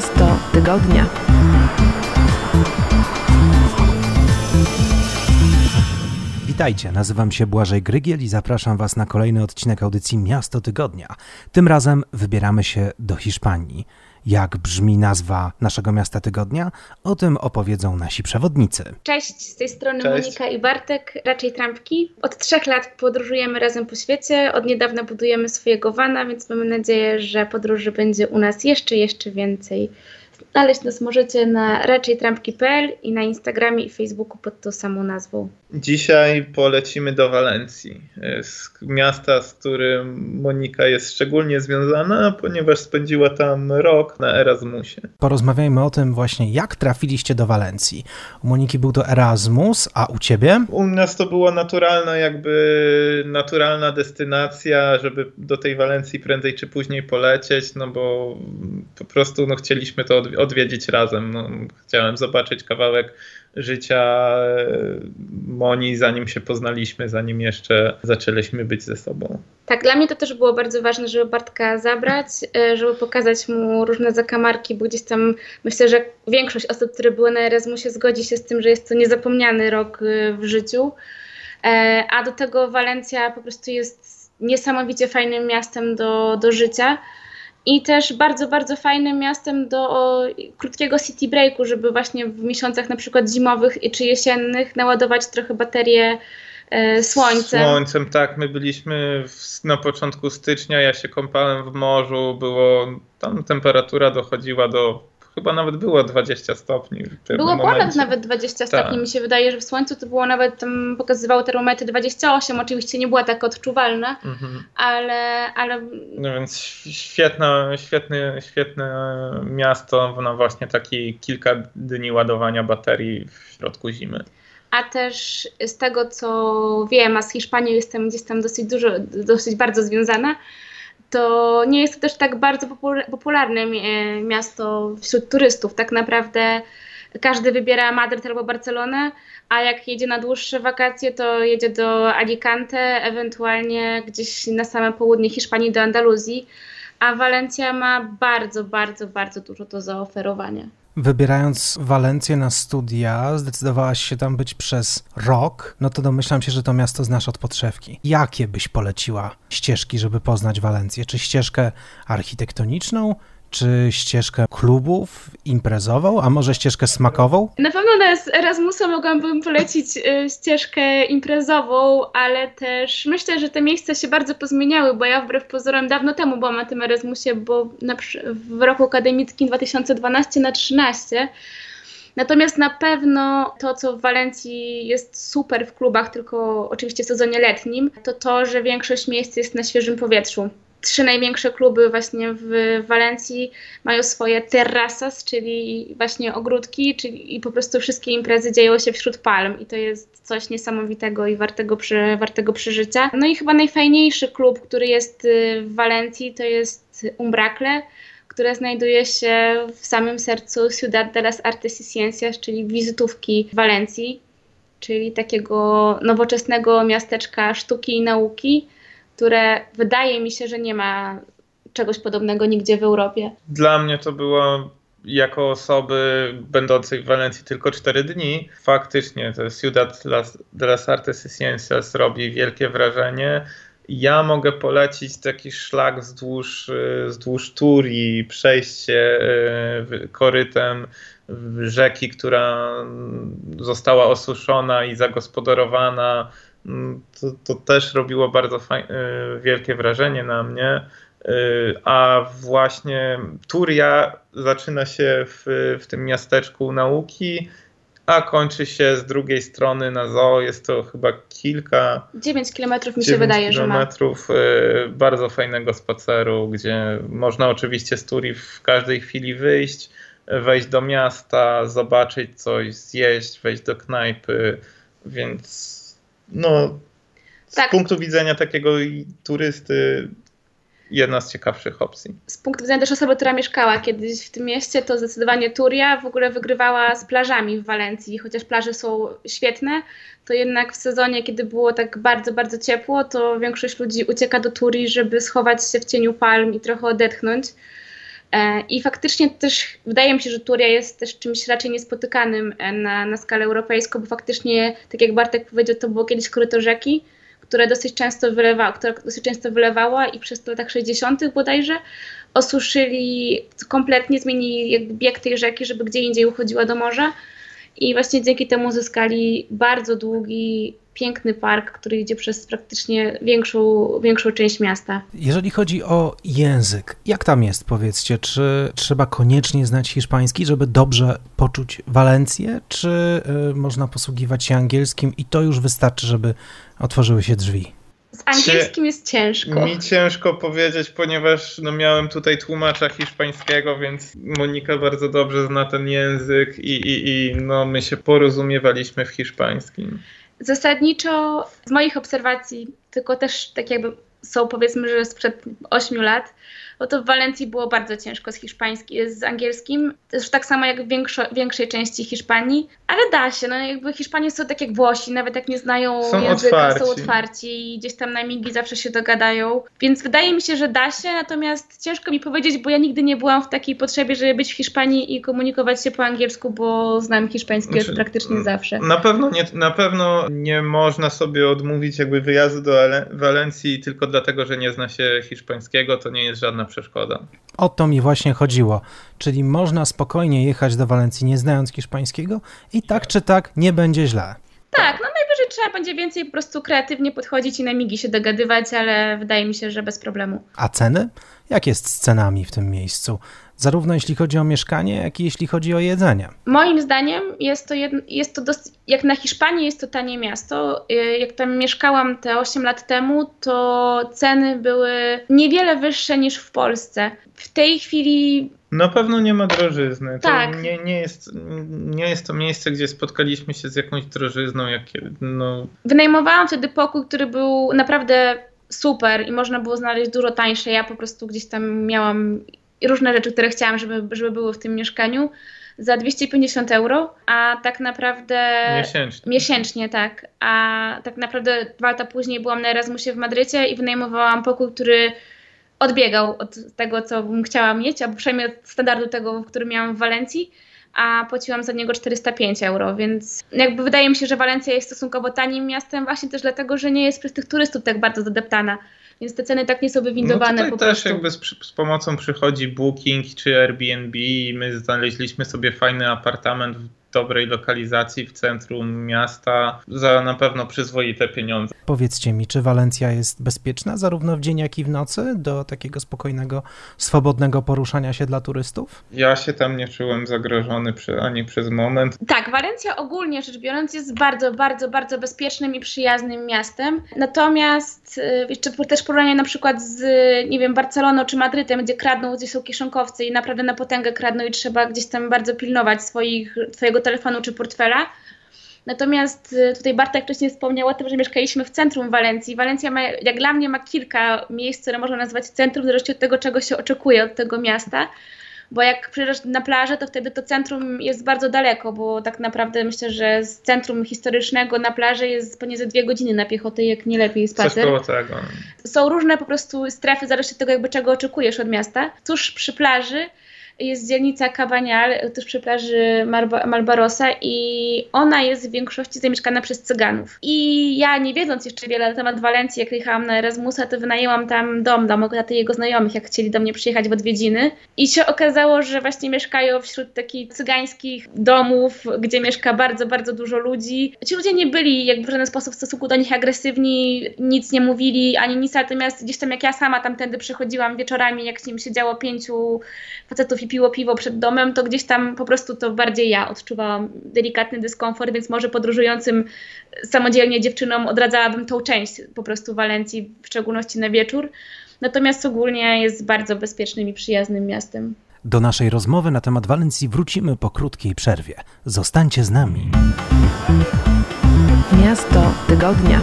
Miasto Tygodnia. Witajcie, nazywam się Błażej Grygiel i zapraszam Was na kolejny odcinek audycji Miasto Tygodnia. Tym razem wybieramy się do Hiszpanii. Jak brzmi nazwa naszego miasta tygodnia? O tym opowiedzą nasi przewodnicy. Cześć, z tej strony Cześć. Monika i Bartek, raczej trampki. Od trzech lat podróżujemy razem po świecie, od niedawna budujemy swojego vana, więc mamy nadzieję, że podróży będzie u nas jeszcze, jeszcze więcej. Znaleźć nas możecie na raczejtrampki.pl i na Instagramie i Facebooku pod tą samą nazwą. Dzisiaj polecimy do Walencji, e, z miasta, z którym Monika jest szczególnie związana, ponieważ spędziła tam rok na Erasmusie. Porozmawiajmy o tym właśnie, jak trafiliście do Walencji. U Moniki był to Erasmus, a u ciebie? U nas to była naturalna, jakby naturalna destynacja, żeby do tej Walencji prędzej czy później polecieć, no bo po prostu no, chcieliśmy to odwi- odwiedzić razem. No, chciałem zobaczyć kawałek życia e, Moni, zanim się poznaliśmy, zanim jeszcze zaczęliśmy być ze sobą. Tak, dla mnie to też było bardzo ważne, żeby Bartka zabrać, e, żeby pokazać mu różne zakamarki, bo gdzieś tam myślę, że większość osób, które były na Erasmusie zgodzi się z tym, że jest to niezapomniany rok e, w życiu. A do tego Walencja po prostu jest niesamowicie fajnym miastem do, do życia i też bardzo, bardzo fajnym miastem do krótkiego city breaku, żeby właśnie w miesiącach na przykład zimowych czy jesiennych naładować trochę baterię e, słońcem. Słońcem, tak. My byliśmy w, na początku stycznia, ja się kąpałem w morzu, było tam temperatura dochodziła do, chyba nawet było 20 stopni. Było ponad nawet 20 stopni. Tak. Mi się wydaje, że w słońcu to było nawet tam pokazywało termometry 28. Oczywiście nie była tak odczuwalna, Mhm. ale, ale No więc świetne, świetne, świetne miasto na właśnie taki kilka dni ładowania baterii w środku zimy. a też z tego co wiem, a z Hiszpanią jestem gdzieś tam dosyć dużo, dosyć bardzo związana, to nie jest to też tak bardzo popul- popularne mi- miasto wśród turystów. Tak naprawdę każdy wybiera Madryt albo Barcelonę, a jak jedzie na dłuższe wakacje, to jedzie do Alicante, ewentualnie gdzieś na same południe Hiszpanii do Andaluzji, a Walencja ma bardzo, bardzo, bardzo dużo do zaoferowania. Wybierając Walencję na studia, zdecydowałaś się tam być przez rok, no to domyślam się, że to miasto znasz od podszewki. Jakie byś poleciła ścieżki, żeby poznać Walencję? Czy ścieżkę architektoniczną, czy ścieżkę klubów, imprezową, a może ścieżkę smakową? Na pewno z Erasmusa mogłabym polecić y, ścieżkę imprezową, ale też myślę, że te miejsca się bardzo pozmieniały, bo ja wbrew pozorom dawno temu byłam na tym Erasmusie, bo na, w roku akademickim 2012 na 13. Natomiast na pewno to, co w Walencji jest super w klubach, tylko oczywiście w sezonie letnim, to to, że większość miejsc jest na świeżym powietrzu. Trzy największe kluby właśnie w Walencji mają swoje terrasas, czyli właśnie ogródki, czyli i po prostu wszystkie imprezy dzieją się wśród palm i to jest coś niesamowitego i wartego, przy, wartego przeżycia. No i chyba najfajniejszy klub, który jest y, w Walencji, to jest Umbracle, które znajduje się w samym sercu Ciudad de las Artes y Ciencias, czyli wizytówki Walencji, czyli takiego nowoczesnego miasteczka sztuki i nauki, które wydaje mi się, że nie ma czegoś podobnego nigdzie w Europie. Dla mnie to było jako osoby będącej w Walencji tylko 4 dni. Faktycznie to Ciudad de las Artes y Ciencias robi wielkie wrażenie. Ja mogę polecić taki szlak wzdłuż, y, wzdłuż Turii, przejście y, korytem rzeki, która została osuszona i zagospodarowana. To, to też robiło bardzo faj- y, wielkie wrażenie na mnie. Y, A właśnie Turia zaczyna się w, w tym miasteczku nauki, a kończy się z drugiej strony na zoo. Jest to chyba kilka 9 kilometrów mi się wydaje, że ma. kilometrów y, bardzo fajnego spaceru, gdzie można oczywiście z Turii w każdej chwili wyjść, wejść do miasta, zobaczyć coś, zjeść, wejść do knajpy, więc no z Tak. punktu widzenia takiego turysty jedna z ciekawszych opcji. Z punktu widzenia też osoby, która mieszkała kiedyś w tym mieście, to zdecydowanie Turia w ogóle wygrywała z plażami w Walencji. Chociaż plaże są świetne, to jednak w sezonie, kiedy było tak bardzo, bardzo ciepło, to większość ludzi ucieka do Turii, żeby schować się w cieniu palm i trochę odetchnąć. E, I faktycznie też wydaje mi się, że Turia jest też czymś raczej niespotykanym e, na, na skalę europejską, bo faktycznie, tak jak Bartek powiedział, to było kiedyś koryto rzeki, które dosyć często wylewała, która dosyć często wylewała i przez to latach 60. bodajże osuszyli, kompletnie zmienili bieg tej rzeki, żeby gdzie indziej uchodziła do morza. I właśnie dzięki temu zyskali bardzo długi, piękny park, który idzie przez praktycznie większą, większą część miasta. Jeżeli chodzi o język, jak tam jest, powiedzcie? Czy trzeba koniecznie znać hiszpański, żeby dobrze poczuć Walencję, czy y, można posługiwać się angielskim i to już wystarczy, żeby otworzyły się drzwi? Z angielskim jest ciężko. Mi ciężko powiedzieć, ponieważ no, miałem tutaj tłumacza hiszpańskiego, więc Monika bardzo dobrze zna ten język i, i, i no, my się porozumiewaliśmy w hiszpańskim. Zasadniczo z moich obserwacji, tylko też tak jakby są powiedzmy, że sprzed 8 lat, bo to w Walencji było bardzo ciężko z hiszpańskim, z angielskim, też tak samo jak w większo, większej części Hiszpanii, ale da się, no jakby Hiszpanie są tak jak Włosi, nawet jak nie znają Są języka, otwarci. są otwarci i gdzieś tam na migi zawsze się dogadają, więc wydaje mi się, że da się, natomiast ciężko mi powiedzieć, bo ja nigdy nie byłam w takiej potrzebie, żeby być w Hiszpanii i komunikować się po angielsku, bo znam hiszpański Znaczy, od praktycznie zawsze. Na pewno, nie, na pewno nie można sobie odmówić jakby wyjazdu do Ale- Walencji tylko dlatego, że nie zna się hiszpańskiego, to nie jest żadna przeszkoda. O to mi właśnie chodziło. Czyli można spokojnie jechać do Walencji nie znając hiszpańskiego i tak czy tak nie będzie źle. Tak, no najwyżej trzeba będzie więcej po prostu kreatywnie podchodzić i na migi się dogadywać, ale wydaje mi się, że bez problemu. A ceny? Jak jest z cenami w tym miejscu? Zarówno jeśli chodzi o mieszkanie, jak i jeśli chodzi o jedzenie. Moim zdaniem jest to, jedno, jest to dosyć, jak na Hiszpanii jest to tanie miasto. Y, Jak tam mieszkałam te 8 lat temu, to ceny były niewiele wyższe niż w Polsce. W tej chwili Na pewno nie ma drożyzny. To Tak. nie, nie, jest, nie jest to miejsce, gdzie spotkaliśmy się z jakąś drożyzną. Jak, no, wynajmowałam wtedy pokój, który był naprawdę super i można było znaleźć dużo tańsze. Ja po prostu gdzieś tam miałam różne rzeczy, które chciałam, żeby, żeby były w tym mieszkaniu za 250 euro, a tak naprawdę miesięcznie. miesięcznie, tak. A tak naprawdę dwa lata później byłam na Erasmusie w Madrycie i wynajmowałam pokój, który odbiegał od tego, co bym chciała mieć, albo przynajmniej od standardu tego, który miałam w Walencji, a płaciłam za niego 405 euro, więc jakby wydaje mi się, że Walencja jest stosunkowo tanim miastem właśnie też dlatego, że nie jest przez tych turystów tak bardzo zadeptana, więc te ceny tak nie są wywindowane no po też prostu. jakby z, z pomocą przychodzi Booking czy Airbnb i my znaleźliśmy sobie fajny apartament w dobrej lokalizacji w centrum miasta za na pewno przyzwoite pieniądze. Powiedzcie mi, czy Walencja jest bezpieczna zarówno w dzień, jak i w nocy do takiego spokojnego, swobodnego poruszania się dla turystów? Ja się tam nie czułem zagrożony przy, ani przez moment. Tak, Walencja ogólnie rzecz biorąc jest bardzo, bardzo, bardzo bezpiecznym i przyjaznym miastem. Natomiast y, jeszcze też porównanie na przykład z, nie wiem, Barceloną czy Madrytem, gdzie kradną, gdzie są kieszonkowcy i naprawdę na potęgę kradną i trzeba gdzieś tam bardzo pilnować swoich, swojego telefonu czy portfela. Natomiast y, tutaj Bartek wcześniej wspomniał o tym, że mieszkaliśmy w centrum Walencji. Walencja ma, jak dla mnie ma kilka miejsc, które można nazwać centrum, w zależności od tego, czego się oczekuje od tego miasta. Bo jak przyjeżdżasz na plażę, to wtedy to centrum jest bardzo daleko, bo tak naprawdę myślę, że z centrum historycznego na plaży jest pewnie ze dwie godziny na piechotę, jak nie lepiej Coś spacer. koło tego. Są różne po prostu strefy, zależy od tego, jakby czego oczekujesz od miasta. Tuż przy plaży jest dzielnica Cabanial, tuż przy plaży Marba- Malbarosa i ona jest w większości zamieszkana przez Cyganów. I ja nie wiedząc jeszcze wiele na temat Walencji, jak jechałam na Erasmusa, to wynajęłam tam dom dla taty i jego znajomych, jak chcieli do mnie przyjechać w odwiedziny. I się okazało, że właśnie mieszkają wśród takich cygańskich domów, gdzie mieszka bardzo, bardzo dużo ludzi. Ci ludzie nie byli jakby w żaden sposób w stosunku do nich agresywni, nic nie mówili, ani nic, natomiast gdzieś tam jak ja sama tamtędy przychodziłam wieczorami, jak z nim siedziało pięciu facetów i piło piwo przed domem, to gdzieś tam po prostu to bardziej ja odczuwałam delikatny dyskomfort, więc może podróżującym samodzielnie dziewczynom odradzałabym tą część po prostu Walencji, w szczególności na wieczór. Natomiast ogólnie jest bardzo bezpiecznym i przyjaznym miastem. Do naszej rozmowy na temat Walencji wrócimy po krótkiej przerwie. Zostańcie z nami. Miasto tygodnia.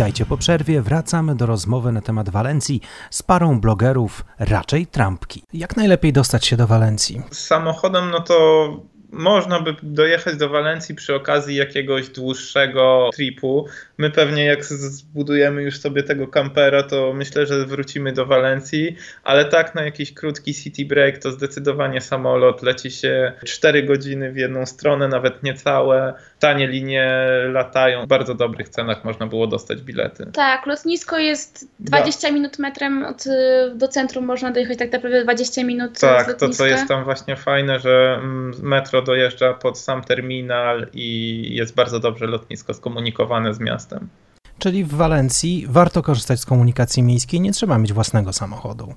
Witajcie po przerwie. Wracamy do rozmowy na temat Walencji z parą blogerów, raczej trampki. Jak najlepiej dostać się do Walencji? Z samochodem, no to można by dojechać do Walencji przy okazji jakiegoś dłuższego tripu. My pewnie jak zbudujemy już sobie tego kampera, to myślę, że wrócimy do Walencji, ale tak na jakiś krótki city break to zdecydowanie samolot leci się 4 godziny w jedną stronę, nawet niecałe. Tanie linie latają, w bardzo dobrych cenach można było dostać bilety. Tak, lotnisko jest 20 da. minut metrem od, do centrum, można dojechać tak naprawdę 20 minut Tak, to co jest tam właśnie fajne, że mm, metro dojeżdża pod sam terminal i jest bardzo dobrze lotnisko skomunikowane z miastem. Czyli w Walencji warto korzystać z komunikacji miejskiej, nie trzeba mieć własnego samochodu.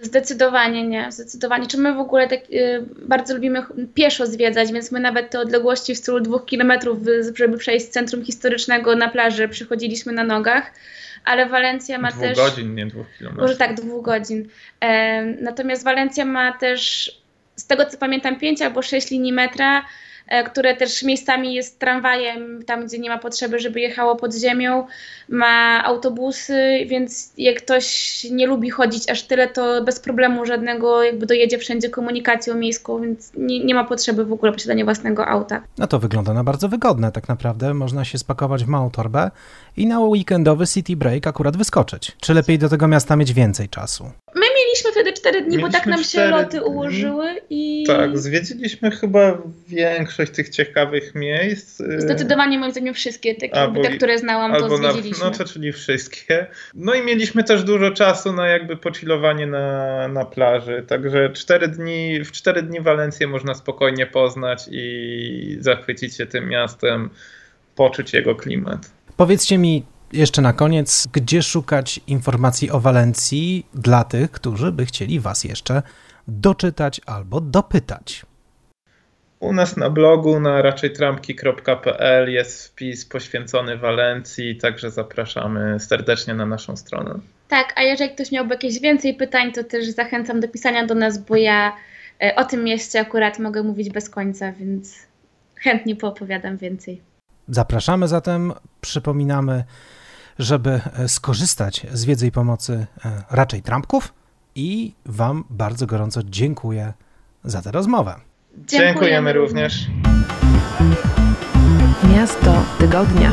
Zdecydowanie nie, zdecydowanie. Czy my w ogóle tak, y, bardzo lubimy pieszo zwiedzać, więc my nawet te odległości w stylu dwóch kilometrów, żeby przejść z centrum historycznego na plażę, przychodziliśmy na nogach, ale Walencja ma dwóch też... Dwóch godzin, nie dwóch kilometrów. Może tak, dwóch godzin. E, natomiast Walencja ma też, z tego co pamiętam, pięć albo sześć linii metra, E, które też miejscami jest tramwajem, tam gdzie nie ma potrzeby, żeby jechało pod ziemią, ma autobusy, więc jak ktoś nie lubi chodzić aż tyle, to bez problemu żadnego jakby dojedzie wszędzie komunikacją miejską, więc nie, nie ma potrzeby w ogóle posiadania własnego auta. No to wygląda na bardzo wygodne tak naprawdę, można się spakować w małą torbę i na weekendowy city break akurat wyskoczyć. Czy lepiej do tego miasta mieć więcej czasu? My mieliśmy wtedy 4 dni, mieliśmy bo tak nam się loty dni. ułożyły i... Tak, zwiedziliśmy chyba większość tych ciekawych miejsc. Y, Zdecydowanie moim zdaniem wszystkie takie, albo, te, które znałam, to zwiedziliśmy. Na, no to czyli wszystkie. No i mieliśmy też dużo czasu na jakby pochillowanie na, na plaży, także 4 dni, w 4 dni Walencję można spokojnie poznać i zachwycić się tym miastem, poczuć jego klimat. Powiedzcie mi, jeszcze na koniec, gdzie szukać informacji o Walencji dla tych, którzy by chcieli Was jeszcze doczytać albo dopytać? U nas na blogu na raczejtrampki.pl jest wpis poświęcony Walencji, także zapraszamy serdecznie na naszą stronę. Tak, a jeżeli ktoś miałby jakieś więcej pytań, to też zachęcam do pisania do nas, bo ja e, o tym mieście akurat mogę mówić bez końca, więc chętnie poopowiadam więcej. Zapraszamy zatem, przypominamy żeby e, skorzystać z wiedzy i pomocy e, raczej trampków i Wam bardzo gorąco dziękuję za tę rozmowę. Dziękujemy również. Miasto tygodnia.